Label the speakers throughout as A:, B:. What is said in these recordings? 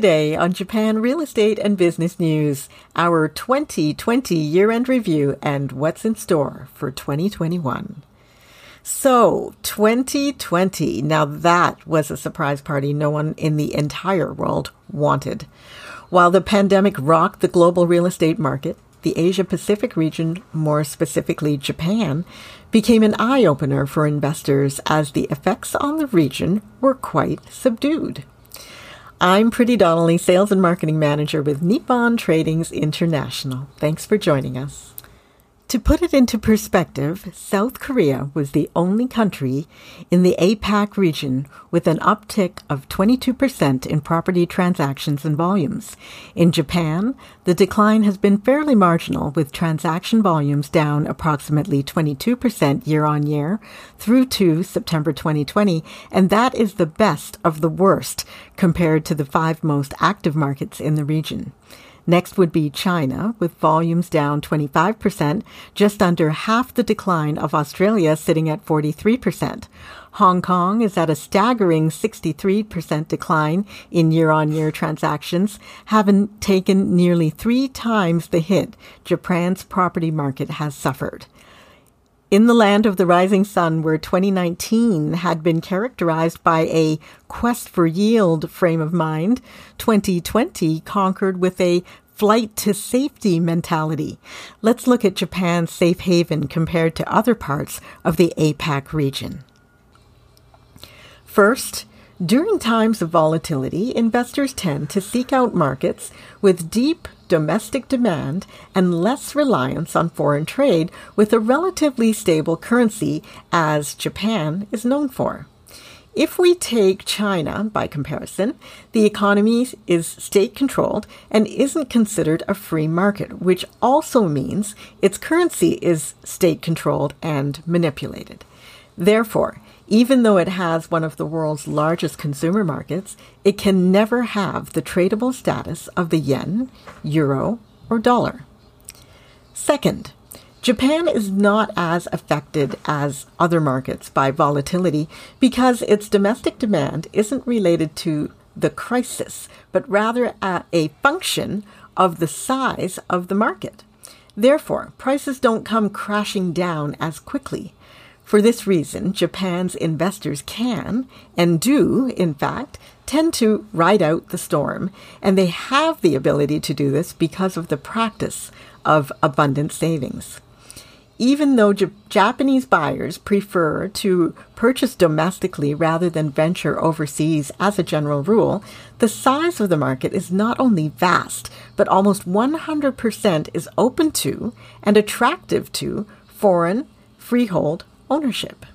A: today on Japan Real Estate and Business News, our 2020 year end review and what's in store for 2021. So, 2020, now that was a surprise party no one in the entire world wanted. While the pandemic rocked the global real estate market, the Asia Pacific region, more specifically Japan, became an eye opener for investors as the effects on the region were quite subdued. I'm Pretty Donnelly, Sales and Marketing Manager with Nippon Tradings International. Thanks for joining us. To put it into perspective, South Korea was the only country in the APAC region with an uptick of 22% in property transactions and volumes. In Japan, the decline has been fairly marginal with transaction volumes down approximately 22% year on year through to September 2020, and that is the best of the worst compared to the five most active markets in the region. Next would be China, with volumes down 25%, just under half the decline of Australia, sitting at 43%. Hong Kong is at a staggering 63% decline in year on year transactions, having taken nearly three times the hit Japan's property market has suffered. In the land of the rising sun, where 2019 had been characterized by a quest for yield frame of mind, 2020 conquered with a flight to safety mentality. Let's look at Japan's safe haven compared to other parts of the APAC region. First, during times of volatility, investors tend to seek out markets with deep domestic demand and less reliance on foreign trade with a relatively stable currency, as Japan is known for. If we take China by comparison, the economy is state controlled and isn't considered a free market, which also means its currency is state controlled and manipulated. Therefore, even though it has one of the world's largest consumer markets, it can never have the tradable status of the yen, euro, or dollar. Second, Japan is not as affected as other markets by volatility because its domestic demand isn't related to the crisis, but rather a function of the size of the market. Therefore, prices don't come crashing down as quickly for this reason, Japan's investors can, and do, in fact, tend to ride out the storm, and they have the ability to do this because of the practice of abundant savings. Even though J- Japanese buyers prefer to purchase domestically rather than venture overseas as a general rule, the size of the market is not only vast, but almost 100% is open to and attractive to foreign, freehold, ownership.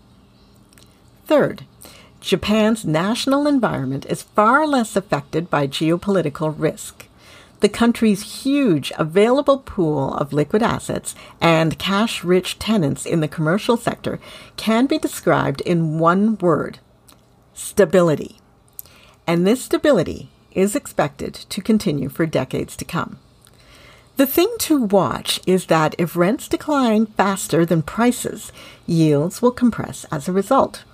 A: Third, Japan's national environment is far less affected by geopolitical risk. The country's huge available pool of liquid assets and cash rich tenants in the commercial sector can be described in one word stability. And this stability is expected to continue for decades to come. The thing to watch is that if rents decline faster than prices, yields will compress as a result.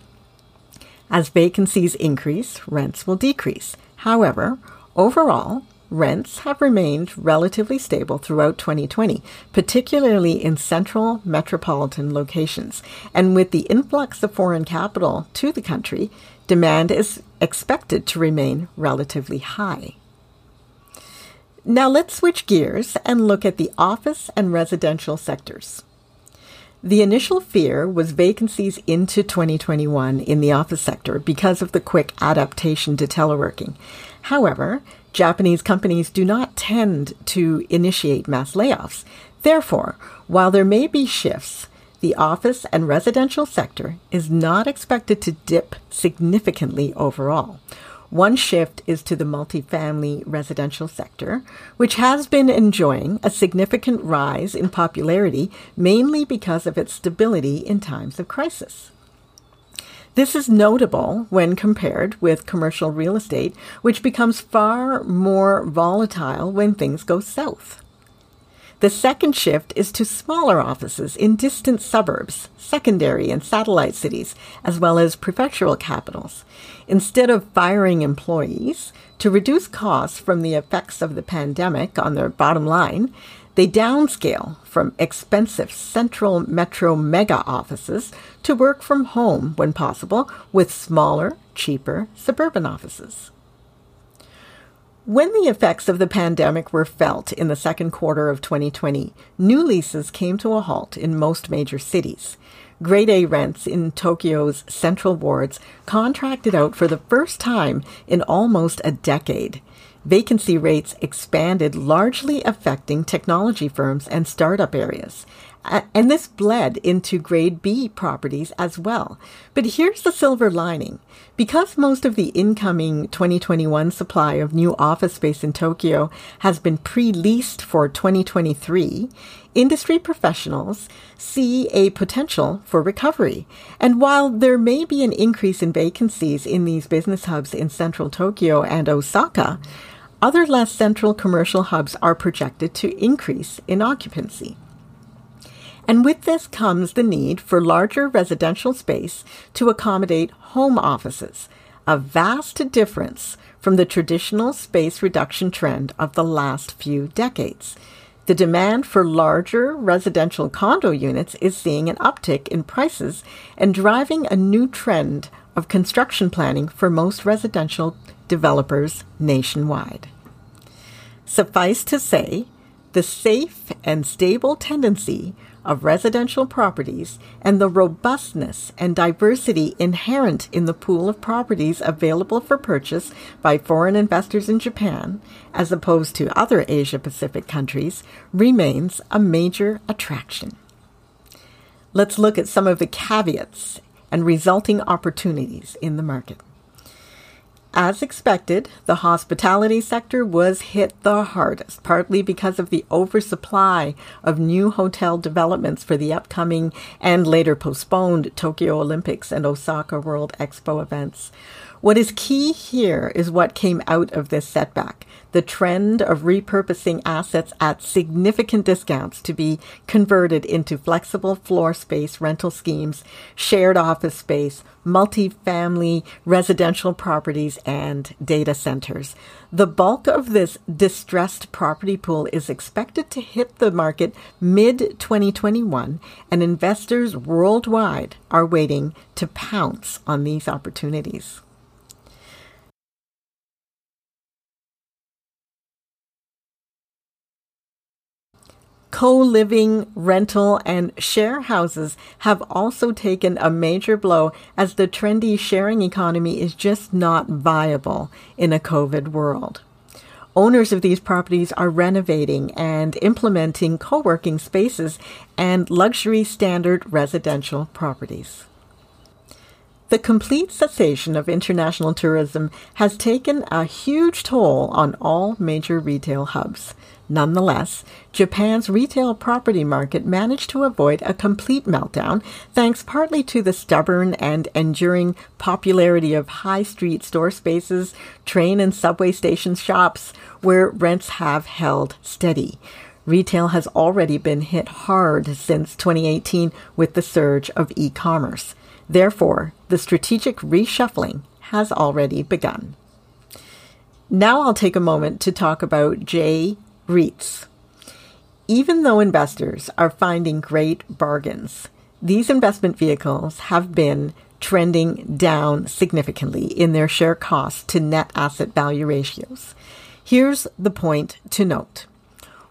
A: As vacancies increase, rents will decrease. However, overall, rents have remained relatively stable throughout 2020, particularly in central metropolitan locations. And with the influx of foreign capital to the country, demand is expected to remain relatively high. Now let's switch gears and look at the office and residential sectors. The initial fear was vacancies into 2021 in the office sector because of the quick adaptation to teleworking. However, Japanese companies do not tend to initiate mass layoffs. Therefore, while there may be shifts, the office and residential sector is not expected to dip significantly overall. One shift is to the multifamily residential sector, which has been enjoying a significant rise in popularity mainly because of its stability in times of crisis. This is notable when compared with commercial real estate, which becomes far more volatile when things go south. The second shift is to smaller offices in distant suburbs, secondary and satellite cities, as well as prefectural capitals. Instead of firing employees, to reduce costs from the effects of the pandemic on their bottom line, they downscale from expensive central metro mega offices to work from home when possible with smaller, cheaper suburban offices. When the effects of the pandemic were felt in the second quarter of 2020, new leases came to a halt in most major cities. Grade A rents in Tokyo's central wards contracted out for the first time in almost a decade. Vacancy rates expanded, largely affecting technology firms and startup areas. And this bled into grade B properties as well. But here's the silver lining. Because most of the incoming 2021 supply of new office space in Tokyo has been pre-leased for 2023, industry professionals see a potential for recovery. And while there may be an increase in vacancies in these business hubs in central Tokyo and Osaka, other less central commercial hubs are projected to increase in occupancy. And with this comes the need for larger residential space to accommodate home offices, a vast difference from the traditional space reduction trend of the last few decades. The demand for larger residential condo units is seeing an uptick in prices and driving a new trend of construction planning for most residential developers nationwide. Suffice to say, the safe and stable tendency of residential properties and the robustness and diversity inherent in the pool of properties available for purchase by foreign investors in Japan, as opposed to other Asia Pacific countries, remains a major attraction. Let's look at some of the caveats and resulting opportunities in the market. As expected, the hospitality sector was hit the hardest, partly because of the oversupply of new hotel developments for the upcoming and later postponed Tokyo Olympics and Osaka World Expo events. What is key here is what came out of this setback the trend of repurposing assets at significant discounts to be converted into flexible floor space rental schemes, shared office space, multifamily residential properties, and data centers. The bulk of this distressed property pool is expected to hit the market mid 2021, and investors worldwide are waiting to pounce on these opportunities. Co-living, rental, and share houses have also taken a major blow as the trendy sharing economy is just not viable in a COVID world. Owners of these properties are renovating and implementing co-working spaces and luxury standard residential properties. The complete cessation of international tourism has taken a huge toll on all major retail hubs. Nonetheless, Japan's retail property market managed to avoid a complete meltdown thanks partly to the stubborn and enduring popularity of high street store spaces, train and subway station shops, where rents have held steady. Retail has already been hit hard since 2018 with the surge of e commerce. Therefore, the strategic reshuffling has already begun. Now I'll take a moment to talk about J REITs. Even though investors are finding great bargains, these investment vehicles have been trending down significantly in their share cost to net asset value ratios. Here's the point to note.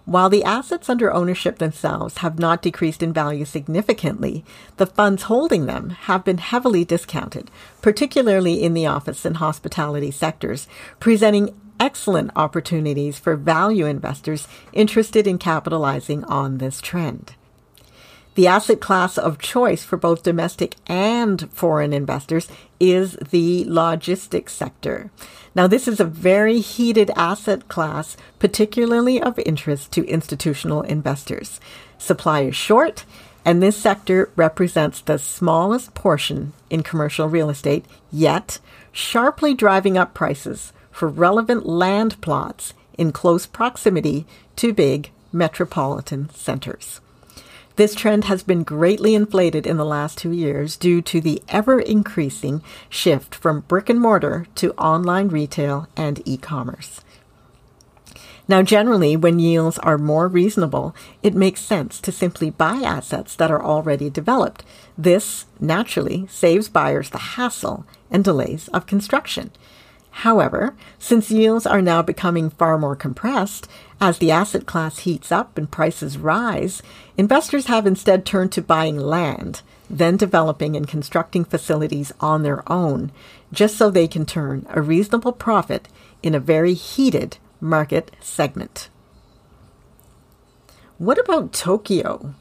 A: While the assets under ownership themselves have not decreased in value significantly, the funds holding them have been heavily discounted, particularly in the office and hospitality sectors, presenting excellent opportunities for value investors interested in capitalizing on this trend. The asset class of choice for both domestic and foreign investors is the logistics sector. Now, this is a very heated asset class, particularly of interest to institutional investors. Supply is short, and this sector represents the smallest portion in commercial real estate, yet sharply driving up prices for relevant land plots in close proximity to big metropolitan centers. This trend has been greatly inflated in the last two years due to the ever increasing shift from brick and mortar to online retail and e commerce. Now, generally, when yields are more reasonable, it makes sense to simply buy assets that are already developed. This naturally saves buyers the hassle and delays of construction. However, since yields are now becoming far more compressed, as the asset class heats up and prices rise, investors have instead turned to buying land, then developing and constructing facilities on their own, just so they can turn a reasonable profit in a very heated market segment. What about Tokyo?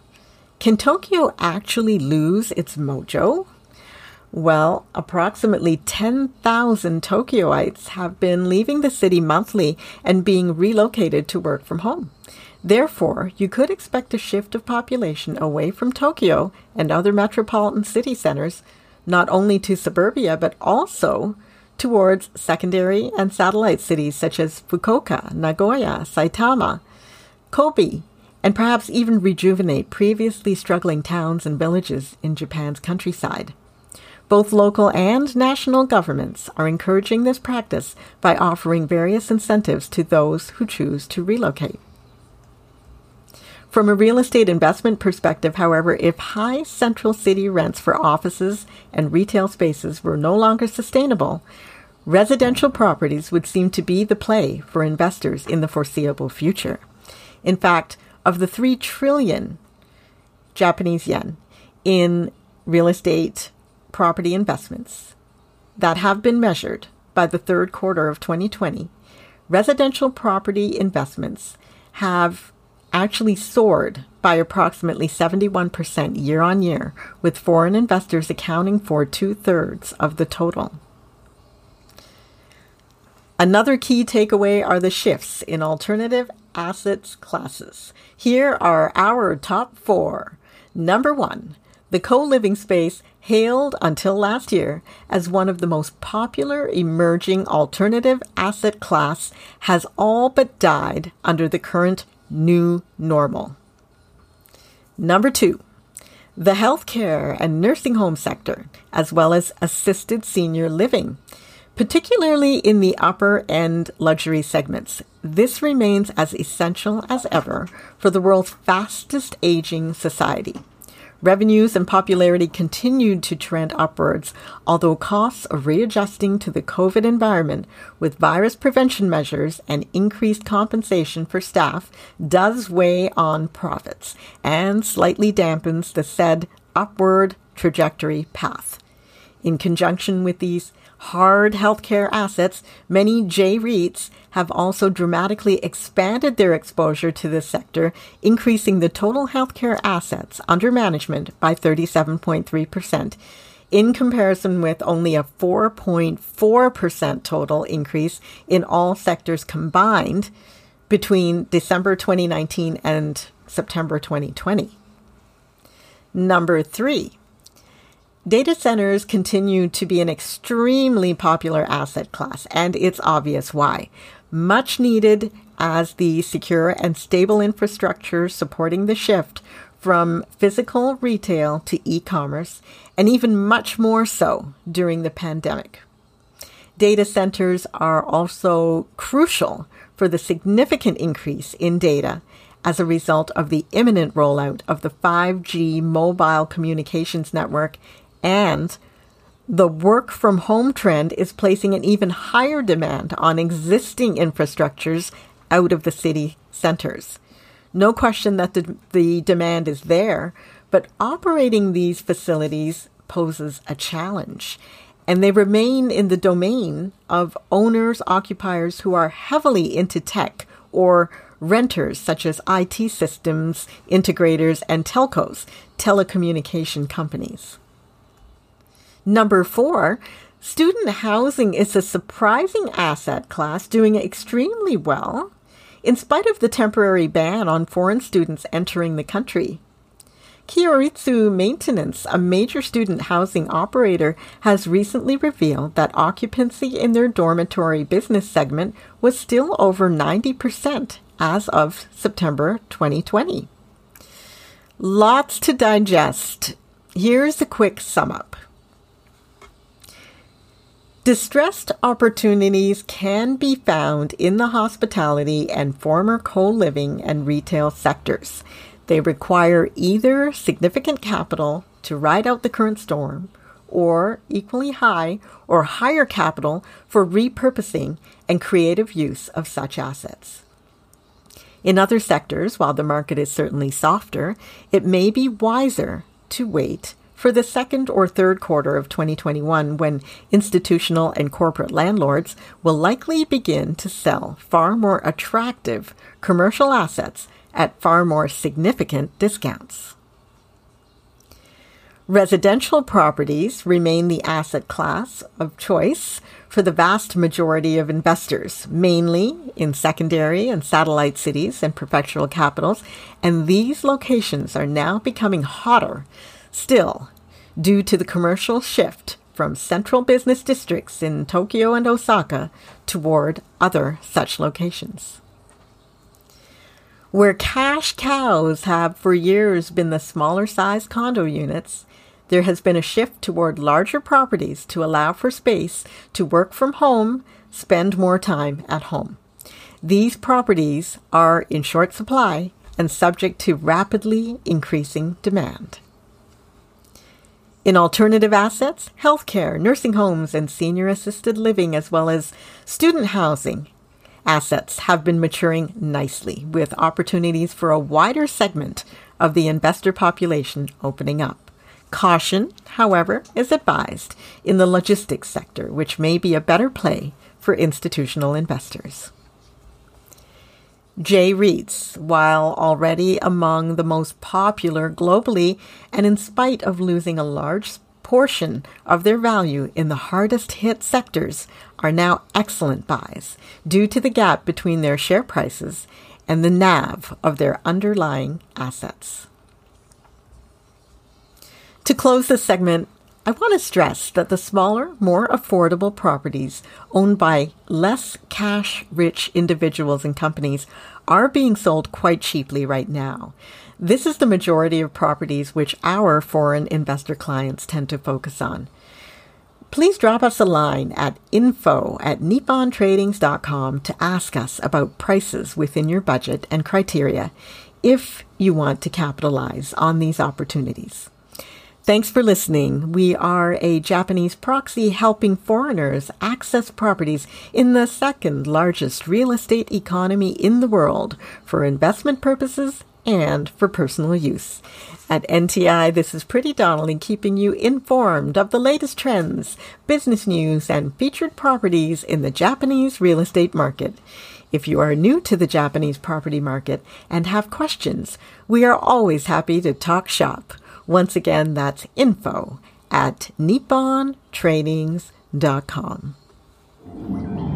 A: Can Tokyo actually lose its mojo? Well, approximately 10,000 Tokyoites have been leaving the city monthly and being relocated to work from home. Therefore, you could expect a shift of population away from Tokyo and other metropolitan city centers, not only to suburbia, but also towards secondary and satellite cities such as Fukuoka, Nagoya, Saitama, Kobe, and perhaps even rejuvenate previously struggling towns and villages in Japan's countryside. Both local and national governments are encouraging this practice by offering various incentives to those who choose to relocate. From a real estate investment perspective, however, if high central city rents for offices and retail spaces were no longer sustainable, residential properties would seem to be the play for investors in the foreseeable future. In fact, of the 3 trillion Japanese yen in real estate property investments that have been measured by the third quarter of 2020, residential property investments have actually soared by approximately 71% year on year, with foreign investors accounting for two thirds of the total. Another key takeaway are the shifts in alternative assets classes. Here are our top four. Number one, the co living space, hailed until last year as one of the most popular emerging alternative asset class, has all but died under the current new normal. Number two, the healthcare and nursing home sector, as well as assisted senior living, particularly in the upper end luxury segments. This remains as essential as ever for the world's fastest aging society. Revenues and popularity continued to trend upwards, although costs of readjusting to the COVID environment with virus prevention measures and increased compensation for staff does weigh on profits and slightly dampens the said upward trajectory path. In conjunction with these hard healthcare assets, many J REITs have also dramatically expanded their exposure to this sector, increasing the total healthcare assets under management by 37.3%, in comparison with only a 4.4% total increase in all sectors combined between December 2019 and September 2020. Number three, Data centers continue to be an extremely popular asset class, and it's obvious why. Much needed as the secure and stable infrastructure supporting the shift from physical retail to e commerce, and even much more so during the pandemic. Data centers are also crucial for the significant increase in data as a result of the imminent rollout of the 5G mobile communications network and the work from home trend is placing an even higher demand on existing infrastructures out of the city centers. No question that the, the demand is there, but operating these facilities poses a challenge. And they remain in the domain of owners, occupiers who are heavily into tech or renters such as IT systems, integrators, and telcos, telecommunication companies. Number four, student housing is a surprising asset class doing extremely well in spite of the temporary ban on foreign students entering the country. Kyoritsu Maintenance, a major student housing operator, has recently revealed that occupancy in their dormitory business segment was still over 90% as of September 2020. Lots to digest. Here's a quick sum up. Distressed opportunities can be found in the hospitality and former co living and retail sectors. They require either significant capital to ride out the current storm or equally high or higher capital for repurposing and creative use of such assets. In other sectors, while the market is certainly softer, it may be wiser to wait for the second or third quarter of 2021 when institutional and corporate landlords will likely begin to sell far more attractive commercial assets at far more significant discounts. Residential properties remain the asset class of choice for the vast majority of investors, mainly in secondary and satellite cities and prefectural capitals, and these locations are now becoming hotter still due to the commercial shift from central business districts in Tokyo and Osaka toward other such locations. Where cash cows have for years been the smaller size condo units, there has been a shift toward larger properties to allow for space to work from home, spend more time at home. These properties are in short supply and subject to rapidly increasing demand. In alternative assets, healthcare, nursing homes, and senior assisted living, as well as student housing, assets have been maturing nicely with opportunities for a wider segment of the investor population opening up. Caution, however, is advised in the logistics sector, which may be a better play for institutional investors. J REITs, while already among the most popular globally, and in spite of losing a large portion of their value in the hardest hit sectors, are now excellent buys due to the gap between their share prices and the NAV of their underlying assets. To close this segment, I want to stress that the smaller, more affordable properties owned by less cash rich individuals and companies are being sold quite cheaply right now. This is the majority of properties which our foreign investor clients tend to focus on. Please drop us a line at info at nippontradings.com to ask us about prices within your budget and criteria if you want to capitalize on these opportunities. Thanks for listening. We are a Japanese proxy helping foreigners access properties in the second largest real estate economy in the world for investment purposes and for personal use. At NTI, this is Pretty Donnelly keeping you informed of the latest trends, business news, and featured properties in the Japanese real estate market. If you are new to the Japanese property market and have questions, we are always happy to talk shop. Once again, that's info at nippontradings.com.